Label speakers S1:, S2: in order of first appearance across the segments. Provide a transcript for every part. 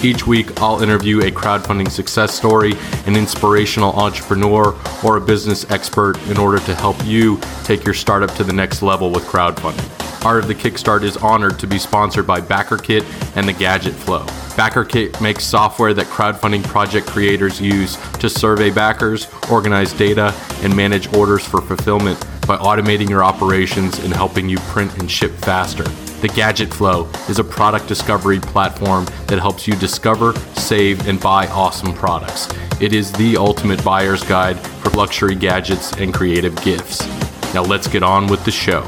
S1: Each week, I'll interview a crowdfunding success story, an inspirational entrepreneur, or a business expert in order to help you take your startup to the next level with crowdfunding. Art of the Kickstart is honored to be sponsored by BackerKit and the Gadget Flow. BackerKit makes software that crowdfunding project creators use to survey backers, organize data, and manage orders for fulfillment by automating your operations and helping you print and ship faster. The Gadget Flow is a product discovery platform that helps you discover, save, and buy awesome products. It is the ultimate buyer's guide for luxury gadgets and creative gifts. Now let's get on with the show.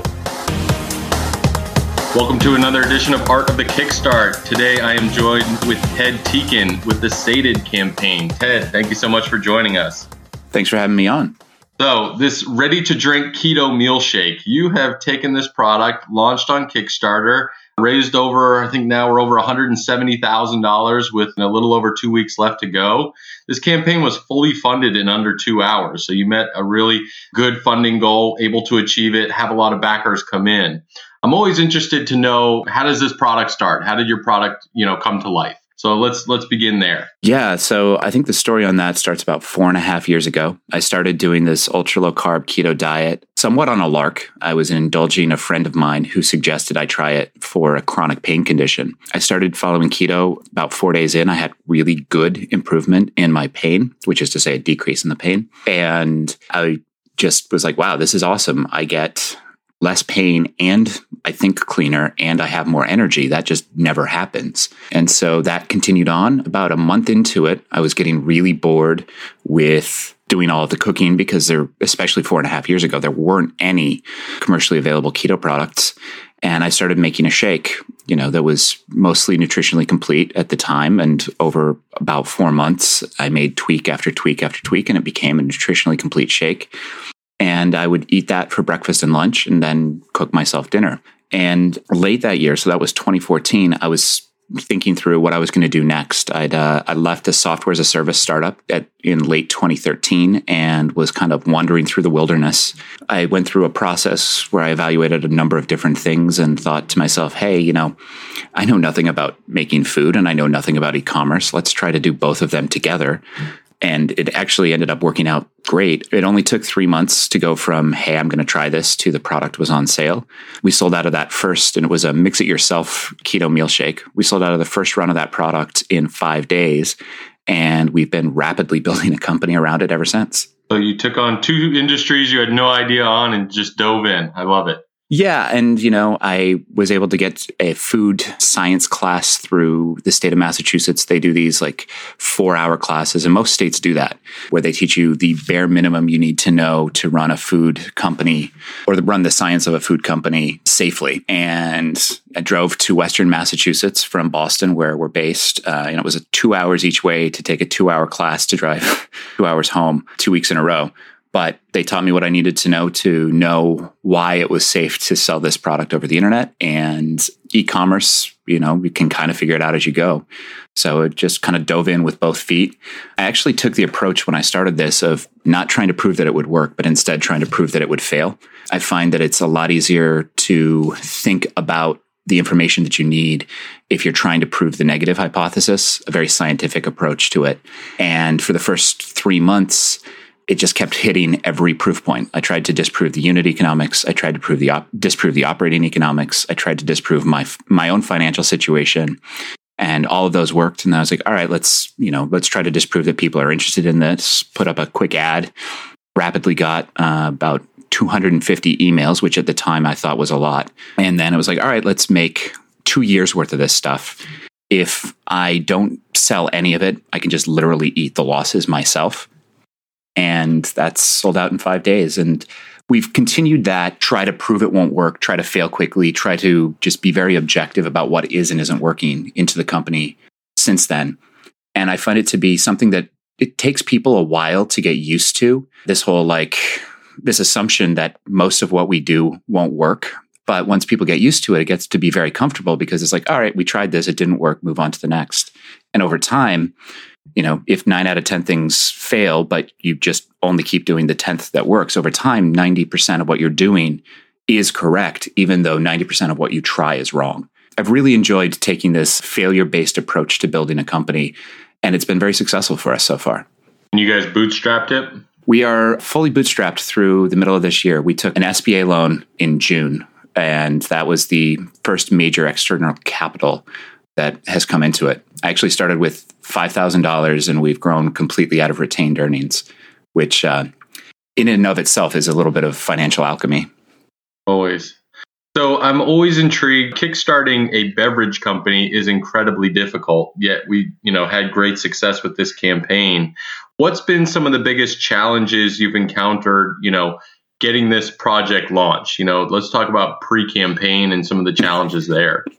S1: Welcome to another edition of Art of the Kickstart. Today I am joined with Ted Tieken with the Sated campaign. Ted, thank you so much for joining us.
S2: Thanks for having me on.
S1: So, this ready to drink keto meal shake, you have taken this product, launched on Kickstarter, raised over, I think now we're over $170,000 with a little over two weeks left to go. This campaign was fully funded in under two hours. So, you met a really good funding goal, able to achieve it, have a lot of backers come in. I'm always interested to know how does this product start? How did your product, you know, come to life? So let's let's begin there.
S2: Yeah, so I think the story on that starts about four and a half years ago. I started doing this ultra low carb keto diet, somewhat on a lark. I was indulging a friend of mine who suggested I try it for a chronic pain condition. I started following keto about four days in. I had really good improvement in my pain, which is to say a decrease in the pain, and I just was like, wow, this is awesome. I get less pain and I think cleaner and I have more energy. That just never happens. And so that continued on. About a month into it, I was getting really bored with doing all of the cooking because there, especially four and a half years ago, there weren't any commercially available keto products. And I started making a shake, you know, that was mostly nutritionally complete at the time. And over about four months, I made tweak after tweak after tweak, and it became a nutritionally complete shake and I would eat that for breakfast and lunch and then cook myself dinner. And late that year, so that was 2014, I was thinking through what I was going to do next. I'd uh, I left a software as a service startup at, in late 2013 and was kind of wandering through the wilderness. I went through a process where I evaluated a number of different things and thought to myself, "Hey, you know, I know nothing about making food and I know nothing about e-commerce. Let's try to do both of them together." And it actually ended up working out great. It only took three months to go from, hey, I'm going to try this to the product was on sale. We sold out of that first, and it was a mix it yourself keto meal shake. We sold out of the first run of that product in five days. And we've been rapidly building a company around it ever since.
S1: So you took on two industries you had no idea on and just dove in. I love it.
S2: Yeah. And, you know, I was able to get a food science class through the state of Massachusetts. They do these like four hour classes, and most states do that, where they teach you the bare minimum you need to know to run a food company or to run the science of a food company safely. And I drove to Western Massachusetts from Boston, where we're based. Uh, and it was two hours each way to take a two hour class to drive two hours home two weeks in a row but they taught me what I needed to know to know why it was safe to sell this product over the internet and e-commerce, you know, you can kind of figure it out as you go. So it just kind of dove in with both feet. I actually took the approach when I started this of not trying to prove that it would work, but instead trying to prove that it would fail. I find that it's a lot easier to think about the information that you need if you're trying to prove the negative hypothesis, a very scientific approach to it. And for the first three months, it just kept hitting every proof point. I tried to disprove the unit economics. I tried to prove the op- disprove the operating economics. I tried to disprove my my own financial situation, and all of those worked. And I was like, all right, let's you know let's try to disprove that people are interested in this. Put up a quick ad. Rapidly got uh, about 250 emails, which at the time I thought was a lot. And then it was like, all right, let's make two years worth of this stuff. If I don't sell any of it, I can just literally eat the losses myself and that's sold out in five days. And we've continued that, try to prove it won't work, try to fail quickly, try to just be very objective about what is and isn't working into the company since then. And I find it to be something that it takes people a while to get used to this whole like this assumption that most of what we do won't work But once people get used to it, it gets to be very comfortable because it's like, all right, we tried this, it didn't work, move on to the next. And over time, you know, if nine out of 10 things fail, but you just only keep doing the 10th that works, over time, 90% of what you're doing is correct, even though 90% of what you try is wrong. I've really enjoyed taking this failure based approach to building a company, and it's been very successful for us so far.
S1: And you guys bootstrapped it?
S2: We are fully bootstrapped through the middle of this year. We took an SBA loan in June, and that was the first major external capital that has come into it. I actually started with $5,000 and we've grown completely out of retained earnings, which uh, in and of itself is a little bit of financial alchemy.
S1: Always. So I'm always intrigued. Kickstarting a beverage company is incredibly difficult, yet we, you know, had great success with this campaign. What's been some of the biggest challenges you've encountered, you know, getting this project launched? You know, let's talk about pre-campaign and some of the challenges there.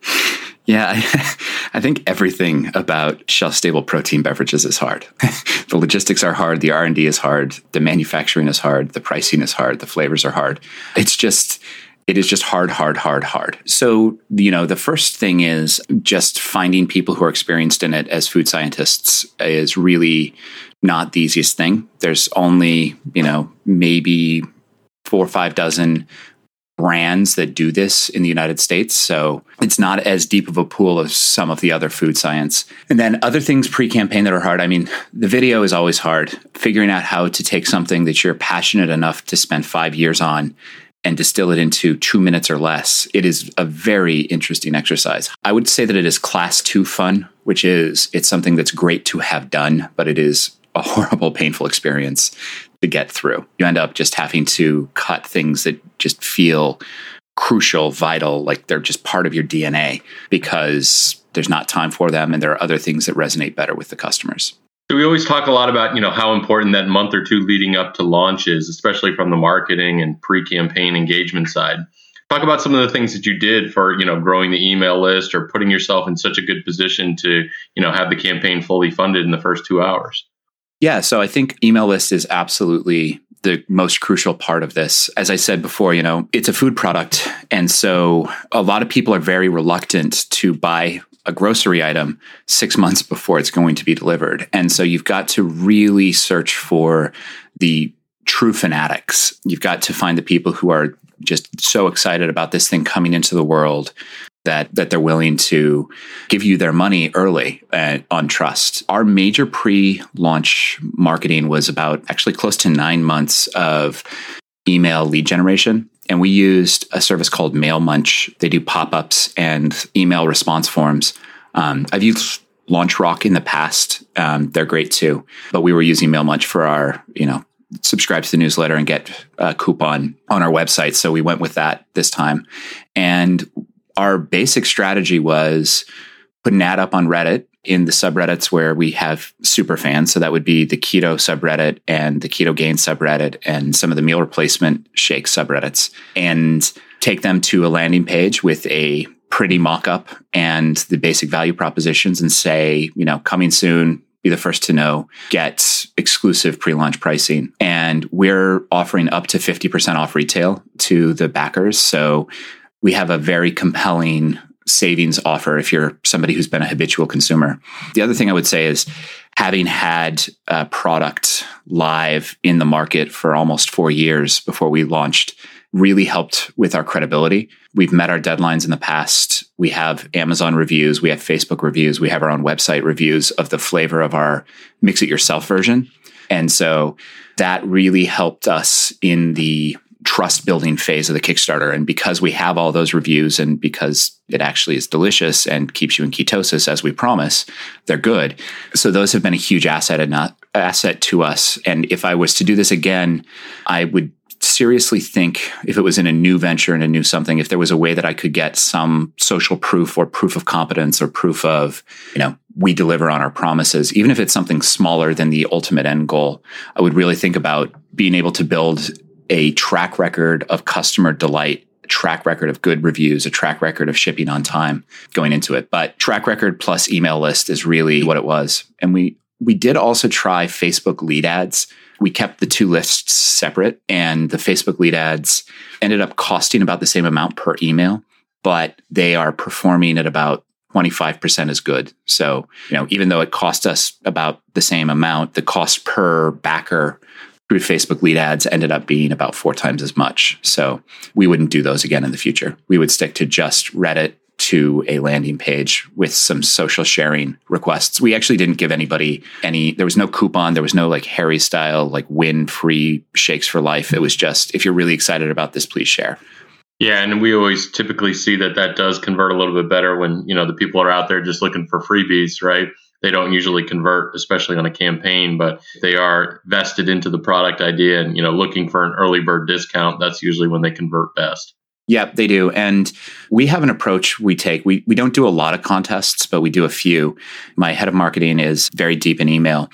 S2: Yeah, I, think everything about shelf-stable protein beverages is hard. the logistics are hard, the R&D is hard, the manufacturing is hard, the pricing is hard, the flavors are hard. It's just it is just hard, hard, hard, hard. So, you know, the first thing is just finding people who are experienced in it as food scientists is really not the easiest thing. There's only, you know, maybe four or five dozen brands that do this in the United States. So it's not as deep of a pool as some of the other food science. And then other things pre campaign that are hard. I mean, the video is always hard. Figuring out how to take something that you're passionate enough to spend five years on and distill it into two minutes or less. It is a very interesting exercise. I would say that it is class two fun, which is it's something that's great to have done, but it is a horrible, painful experience to get through. You end up just having to cut things that just feel crucial, vital, like they're just part of your DNA because there's not time for them and there are other things that resonate better with the customers.
S1: So we always talk a lot about, you know, how important that month or two leading up to launch is, especially from the marketing and pre-campaign engagement side. Talk about some of the things that you did for, you know, growing the email list or putting yourself in such a good position to, you know, have the campaign fully funded in the first 2 hours.
S2: Yeah, so I think email list is absolutely the most crucial part of this. As I said before, you know, it's a food product. And so a lot of people are very reluctant to buy a grocery item six months before it's going to be delivered. And so you've got to really search for the true fanatics. You've got to find the people who are just so excited about this thing coming into the world that that they're willing to give you their money early uh, on trust. Our major pre-launch marketing was about actually close to 9 months of email lead generation and we used a service called MailMunch. They do pop-ups and email response forms. Um, I've used LaunchRock in the past. Um, they're great too, but we were using MailMunch for our, you know, subscribe to the newsletter and get a coupon on our website. So we went with that this time. And our basic strategy was put an ad up on Reddit in the subreddits where we have super fans. So that would be the keto subreddit and the keto gain subreddit and some of the meal replacement shake subreddits and take them to a landing page with a pretty mock up and the basic value propositions and say, you know, coming soon, be the first to know, get exclusive pre launch pricing. And we're offering up to 50% off retail to the backers. So we have a very compelling savings offer if you're somebody who's been a habitual consumer. The other thing I would say is having had a product live in the market for almost four years before we launched really helped with our credibility. We've met our deadlines in the past. We have Amazon reviews, we have Facebook reviews, we have our own website reviews of the flavor of our mix it yourself version. And so that really helped us in the trust building phase of the Kickstarter. And because we have all those reviews and because it actually is delicious and keeps you in ketosis as we promise, they're good. So those have been a huge asset and not asset to us. And if I was to do this again, I would seriously think if it was in a new venture and a new something, if there was a way that I could get some social proof or proof of competence or proof of, you know, we deliver on our promises, even if it's something smaller than the ultimate end goal, I would really think about being able to build a track record of customer delight track record of good reviews, a track record of shipping on time going into it. But track record plus email list is really what it was. And we we did also try Facebook lead ads we kept the two lists separate and the Facebook lead ads ended up costing about the same amount per email, but they are performing at about 25% as good. So, you know, even though it cost us about the same amount, the cost per backer through Facebook lead ads ended up being about four times as much. So we wouldn't do those again in the future. We would stick to just Reddit to a landing page with some social sharing requests. We actually didn't give anybody any, there was no coupon, there was no like Harry style, like win free shakes for life. It was just, if you're really excited about this, please share.
S1: Yeah, and we always typically see that that does convert a little bit better when you know the people are out there just looking for freebies, right? They don't usually convert, especially on a campaign, but they are vested into the product idea and you know looking for an early bird discount. That's usually when they convert best.
S2: Yep, they do. And we have an approach we take. We, we don't do a lot of contests, but we do a few. My head of marketing is very deep in email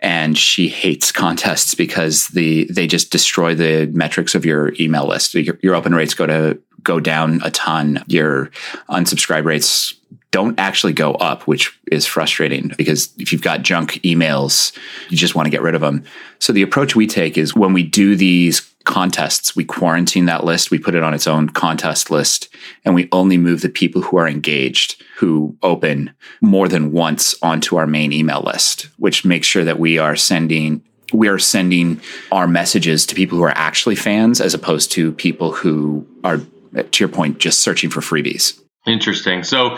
S2: and she hates contests because the they just destroy the metrics of your email list. Your, your open rates go to go down a ton. Your unsubscribe rates don't actually go up, which is frustrating because if you've got junk emails, you just want to get rid of them. So the approach we take is when we do these contests, we quarantine that list, we put it on its own contest list, and we only move the people who are engaged, who open more than once onto our main email list, which makes sure that we are sending we are sending our messages to people who are actually fans as opposed to people who are to your point just searching for freebies.
S1: Interesting. So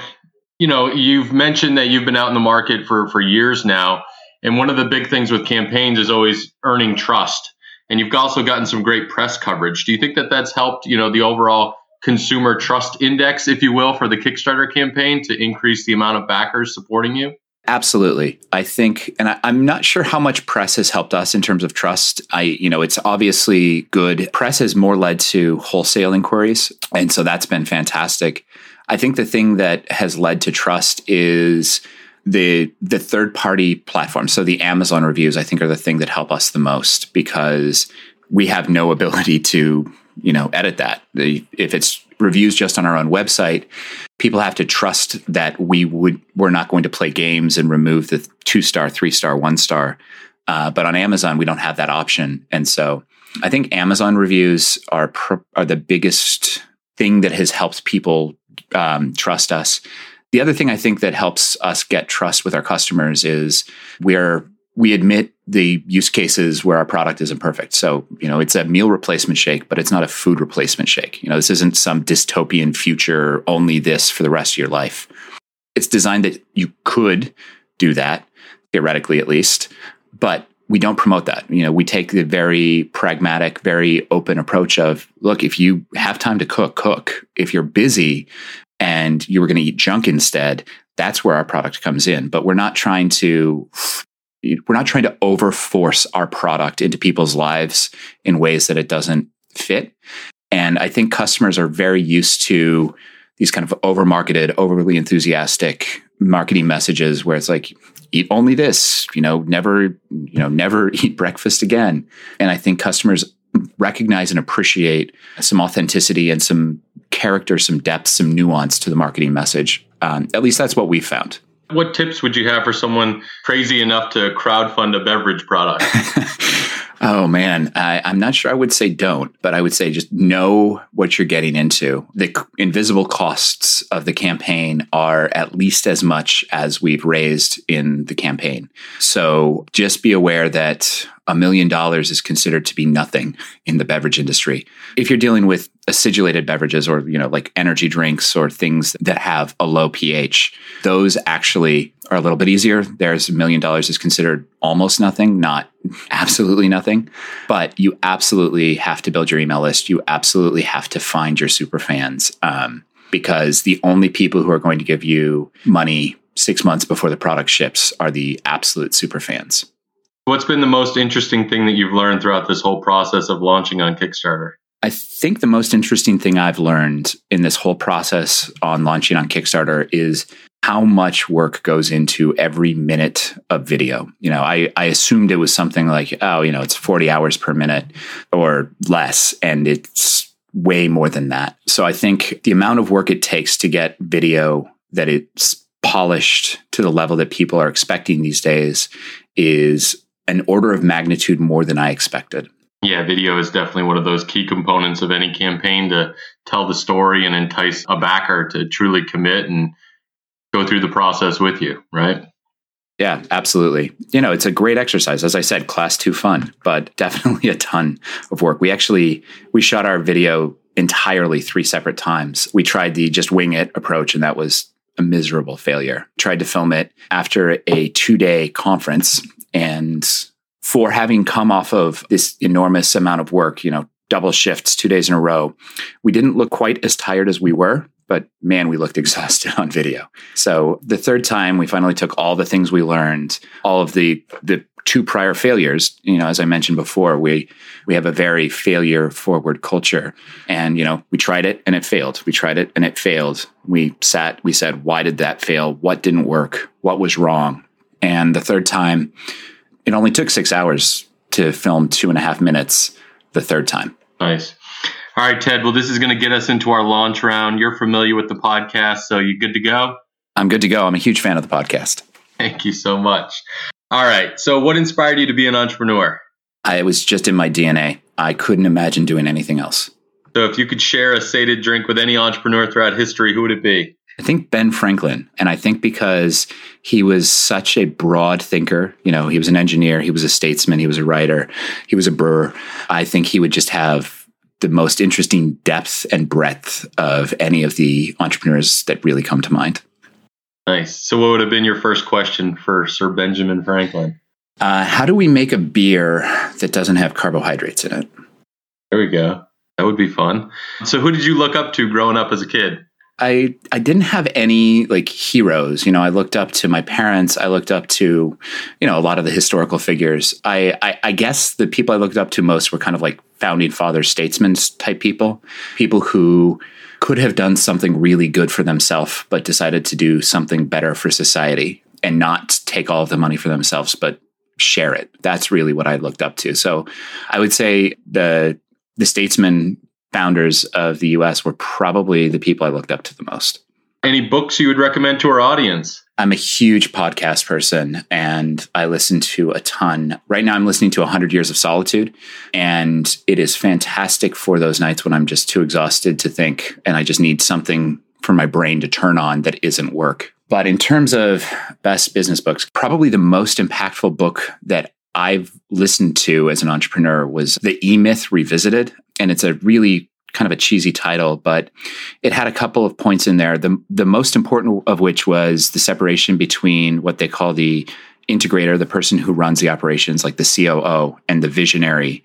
S1: you know, you've mentioned that you've been out in the market for for years now, and one of the big things with campaigns is always earning trust. And you've also gotten some great press coverage. Do you think that that's helped, you know, the overall consumer trust index, if you will, for the Kickstarter campaign to increase the amount of backers supporting you?
S2: Absolutely. I think, and I, am not sure how much press has helped us in terms of trust. I, you know, it's obviously good. Press has more led to wholesale inquiries. And so that's been fantastic. I think the thing that has led to trust is the the third party platforms. So the Amazon reviews, I think, are the thing that help us the most because we have no ability to you know edit that. The, if it's reviews just on our own website, people have to trust that we would we're not going to play games and remove the two star, three star, one star. Uh, but on Amazon, we don't have that option, and so I think Amazon reviews are pr- are the biggest thing that has helped people um, trust us. The other thing I think that helps us get trust with our customers is we're we admit the use cases where our product isn't perfect. So, you know, it's a meal replacement shake, but it's not a food replacement shake. You know, this isn't some dystopian future, only this for the rest of your life. It's designed that you could do that, theoretically at least, but we don't promote that. You know, we take the very pragmatic, very open approach of look, if you have time to cook, cook. If you're busy and you were going to eat junk instead, that's where our product comes in. But we're not trying to we're not trying to overforce our product into people's lives in ways that it doesn't fit. And I think customers are very used to these kind of over marketed, overly enthusiastic marketing messages where it's like, eat only this, you know, never, you know, never eat breakfast again. And I think customers recognize and appreciate some authenticity and some character, some depth, some nuance to the marketing message. Um, at least that's what we found.
S1: What tips would you have for someone crazy enough to crowdfund a beverage product?
S2: Oh man, I, am not sure I would say don't, but I would say just know what you're getting into. The invisible costs of the campaign are at least as much as we've raised in the campaign. So just be aware that a million dollars is considered to be nothing in the beverage industry. If you're dealing with acidulated beverages or, you know, like energy drinks or things that have a low pH, those actually are a little bit easier. There's a million dollars is considered almost nothing, not absolutely nothing. But you absolutely have to build your email list. You absolutely have to find your super fans. Um, because the only people who are going to give you money six months before the product ships are the absolute super fans.
S1: What's been the most interesting thing that you've learned throughout this whole process of launching on Kickstarter?
S2: I think the most interesting thing I've learned in this whole process on launching on Kickstarter is how much work goes into every minute of video. You know, I, I assumed it was something like, oh, you know, it's 40 hours per minute or less. And it's way more than that. So I think the amount of work it takes to get video that it's polished to the level that people are expecting these days is an order of magnitude more than I expected.
S1: Yeah, video is definitely one of those key components of any campaign to tell the story and entice a backer to truly commit and go through the process with you, right?
S2: Yeah, absolutely. You know, it's a great exercise. As I said, class two fun, but definitely a ton of work. We actually we shot our video entirely three separate times. We tried the just wing it approach and that was a miserable failure. Tried to film it after a 2-day conference and for having come off of this enormous amount of work, you know, double shifts 2 days in a row, we didn't look quite as tired as we were, but man, we looked exhausted on video. So the third time, we finally took all the things we learned, all of the the two prior failures. You know, as I mentioned before, we we have a very failure forward culture, and you know, we tried it and it failed. We tried it and it failed. We sat, we said, why did that fail? What didn't work? What was wrong? And the third time, it only took six hours to film two and a half minutes. The third time.
S1: Nice. All right, Ted. Well, this is going to get us into our launch round. You're familiar with the podcast, so you good to go?
S2: I'm good to go. I'm a huge fan of the podcast.
S1: Thank you so much. All right. So, what inspired you to be an entrepreneur?
S2: I was just in my DNA. I couldn't imagine doing anything else.
S1: So, if you could share a sated drink with any entrepreneur throughout history, who would it be?
S2: I think Ben Franklin. And I think because he was such a broad thinker, you know, he was an engineer, he was a statesman, he was a writer, he was a brewer. I think he would just have the most interesting depth and breadth of any of the entrepreneurs that really come to mind.
S1: Nice. So, what would have been your first question for Sir Benjamin Franklin?
S2: Uh, how do we make a beer that doesn't have carbohydrates in it?
S1: There we go. That would be fun. So, who did you look up to growing up as a kid?
S2: I I didn't have any like heroes. You know, I looked up to my parents. I looked up to, you know, a lot of the historical figures. I, I, I guess the people I looked up to most were kind of like founding father statesmen type people, people who could have done something really good for themselves, but decided to do something better for society and not take all of the money for themselves, but share it. That's really what I looked up to. So I would say the the statesmen founders of the US were probably the people I looked up to the most.
S1: Any books you would recommend to our audience?
S2: I'm a huge podcast person and I listen to a ton. Right now, I'm listening to 100 Years of Solitude, and it is fantastic for those nights when I'm just too exhausted to think and I just need something for my brain to turn on that isn't work. But in terms of best business books, probably the most impactful book that I've listened to as an entrepreneur was The E Myth Revisited. And it's a really kind of a cheesy title, but it had a couple of points in there. The, the most important of which was the separation between what they call the integrator, the person who runs the operations, like the COO, and the visionary.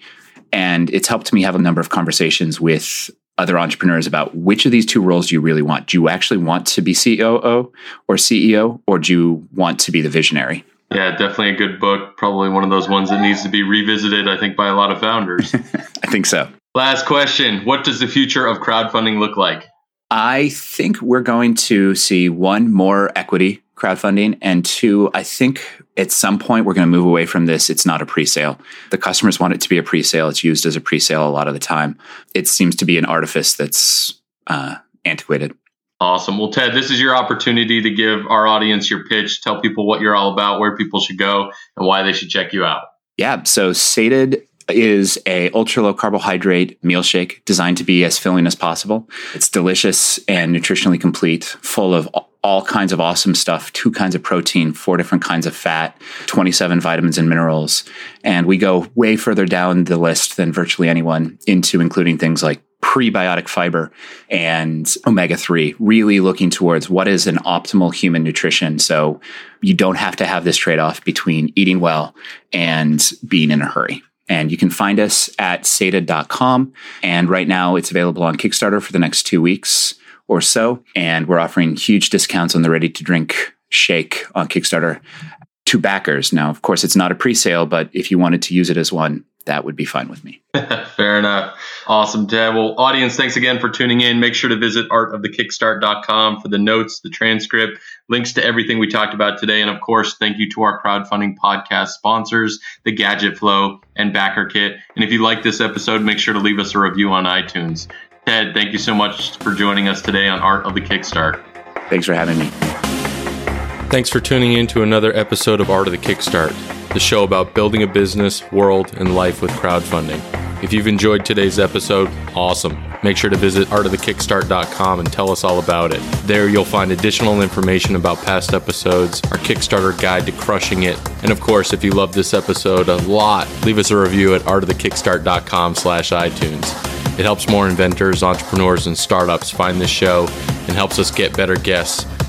S2: And it's helped me have a number of conversations with other entrepreneurs about which of these two roles do you really want? Do you actually want to be COO or CEO, or do you want to be the visionary?
S1: Yeah, definitely a good book. Probably one of those ones that needs to be revisited, I think, by a lot of founders.
S2: I think so.
S1: Last question What does the future of crowdfunding look like?
S2: I think we're going to see one more equity crowdfunding, and two, I think at some point we're going to move away from this. It's not a pre sale. The customers want it to be a pre sale. It's used as a pre sale a lot of the time. It seems to be an artifice that's uh, antiquated.
S1: Awesome. Well, Ted, this is your opportunity to give our audience your pitch, tell people what you're all about, where people should go, and why they should check you out.
S2: Yeah. So Sated is a ultra low carbohydrate meal shake designed to be as filling as possible. It's delicious and nutritionally complete, full of all kinds of awesome stuff, two kinds of protein, four different kinds of fat, 27 vitamins and minerals. And we go way further down the list than virtually anyone into including things like prebiotic fiber and omega 3, really looking towards what is an optimal human nutrition. So you don't have to have this trade off between eating well and being in a hurry. And you can find us at sated.com. And right now it's available on Kickstarter for the next two weeks or so. And we're offering huge discounts on the ready to drink shake on Kickstarter to backers. Now, of course, it's not a pre sale, but if you wanted to use it as one, that would be fine with me.
S1: Fair enough. Awesome, Ted. Well, audience, thanks again for tuning in. Make sure to visit artofthekickstart.com for the notes, the transcript, links to everything we talked about today. And of course, thank you to our crowdfunding podcast sponsors, the Gadget Flow and Backer Kit. And if you like this episode, make sure to leave us a review on iTunes. Ted, thank you so much for joining us today on Art of the Kickstart.
S2: Thanks for having me.
S1: Thanks for tuning in to another episode of Art of the Kickstart. the show about building a business, world, and life with crowdfunding. If you've enjoyed today's episode, awesome. Make sure to visit artofthekickstart.com and tell us all about it. There you'll find additional information about past episodes, our Kickstarter guide to crushing it, and of course, if you love this episode a lot, leave us a review at artofthekickstart.com slash iTunes. It helps more inventors, entrepreneurs, and startups find this show and helps us get better guests